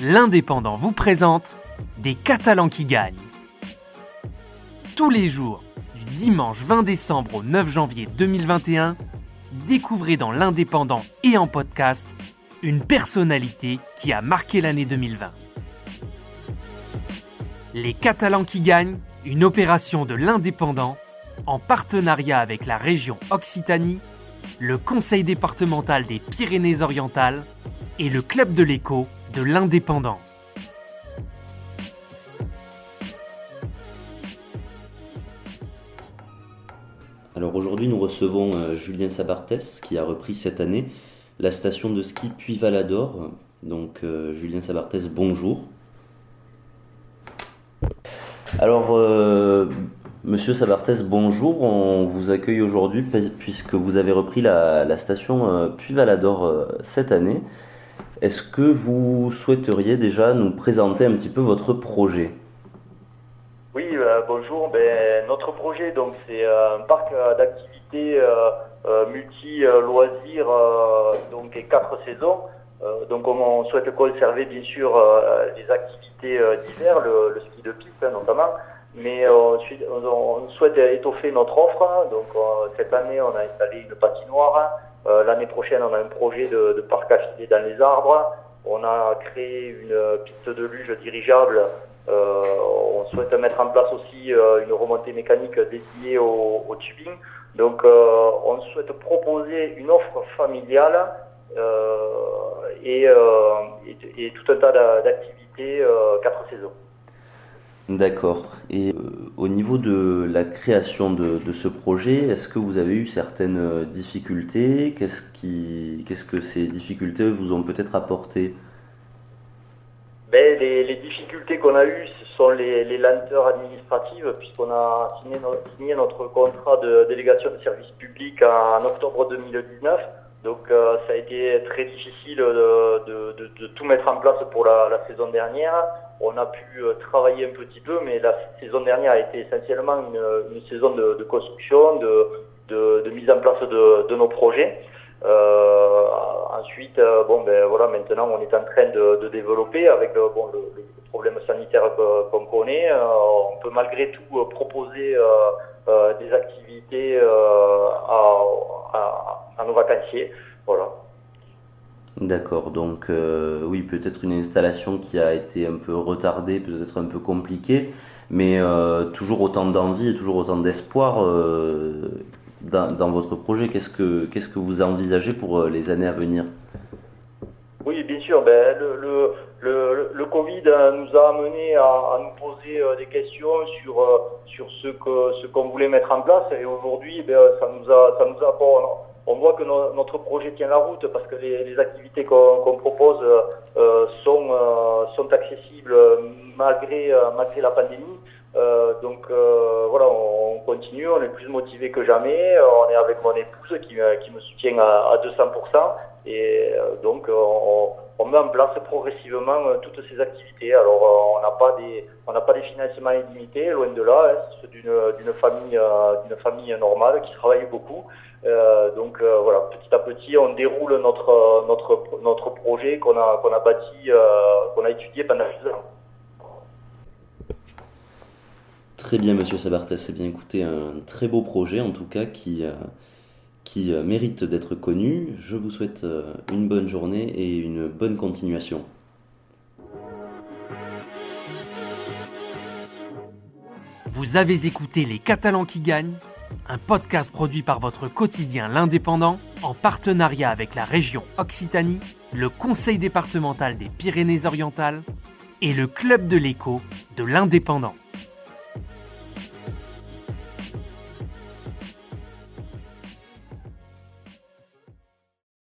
l'Indépendant vous présente Des Catalans qui gagnent. Tous les jours, du dimanche 20 décembre au 9 janvier 2021, découvrez dans l'Indépendant et en podcast une personnalité qui a marqué l'année 2020. Les Catalans qui gagnent, une opération de l'Indépendant en partenariat avec la région Occitanie, le Conseil départemental des Pyrénées-Orientales et le Club de l'écho l'Indépendant. Alors aujourd'hui, nous recevons euh, Julien Sabartès qui a repris cette année la station de ski Puy-Valador. Donc euh, Julien Sabartès, bonjour. Alors euh, Monsieur Sabartès, bonjour. On vous accueille aujourd'hui puisque vous avez repris la, la station Puy-Valador cette année. Est-ce que vous souhaiteriez déjà nous présenter un petit peu votre projet? Oui, euh, bonjour. Ben, notre projet, donc, c'est euh, un parc euh, d'activités multi-loisirs, donc et quatre saisons. donc, on, souhaite conserver bien sûr les activités d'hiver, le, ski de piste hein, notamment, mais on, on, souhaite étoffer notre offre. Donc, cette année, on a installé une patinoire euh, l'année prochaine, on a un projet de, parc affilé dans les arbres. On a créé une piste de luge dirigeable. Euh, on souhaite mettre en place aussi euh, une remontée mécanique dédiée au, tubing. Donc, on souhaite proposer une offre familiale et, tout un tas d'activités quatre saisons. D'accord. Et euh, au niveau de la création de, ce projet, est-ce que vous avez eu certaines euh, difficultés? Qu'est-ce qui, qu'est-ce que ces difficultés vous ont peut-être apporté? Ben, les, difficultés qu'on a eues, ce sont les, lenteurs administratives, puisqu'on a signé, notre contrat de délégation de service public en octobre 2019. Donc euh, ça a été très difficile de, tout mettre en place pour la saison dernière. On a pu euh, travailler un petit peu, mais la saison dernière a été essentiellement une, saison de, construction, de, mise en place de, nos projets. Euh, ensuite, euh, bon ben voilà, maintenant on est en train de, développer avec bon, le, le problème sanitaire qu'on connaît. on peut malgré tout proposer des activités à nos vacanciers. D'accord, donc euh, oui, peut-être une installation qui a été un peu retardée, peut-être un peu compliquée, mais euh, toujours autant d'envie et toujours autant d'espoir euh, dans, votre projet. Qu'est-ce que, qu'est-ce que vous envisagez pour les années à venir? Oui, bien sûr. Ben, le, le, le, Covid nous a amené à, nous poser des questions sur, sur ce, que, ce qu'on voulait mettre en place, et aujourd'hui, ben, ça nous a, ça on voit que notre projet tient la route parce que les, activités qu'on propose euh, sont, euh, sont accessibles malgré, euh, la pandémie. Donc voilà, on, continue, on est plus motivé que jamais. On est avec mon épouse qui, qui me soutient à, à 200%. Et donc on, on, met en place progressivement toutes ces activités. Alors on n'a pas des on n'a pas des financements illimités, loin de là. Hein, c'est d'une d'une famille d'une famille normale qui travaille beaucoup. Euh, donc euh, voilà, petit à petit, on déroule notre notre notre projet qu'on a qu'on a bâti, euh, qu'on a étudié pendant deux ans. Très bien, Monsieur Sabartès. C'est bien écouté, un très beau projet en tout cas qui qui mérite d'être connu. Je vous souhaite une bonne journée et une bonne continuation. Vous avez écouté Les Catalans qui gagnent un podcast produit par votre quotidien L'Indépendant en partenariat avec la région Occitanie, le Conseil départemental des Pyrénées-Orientales et le Club de l'écho de l'Indépendant.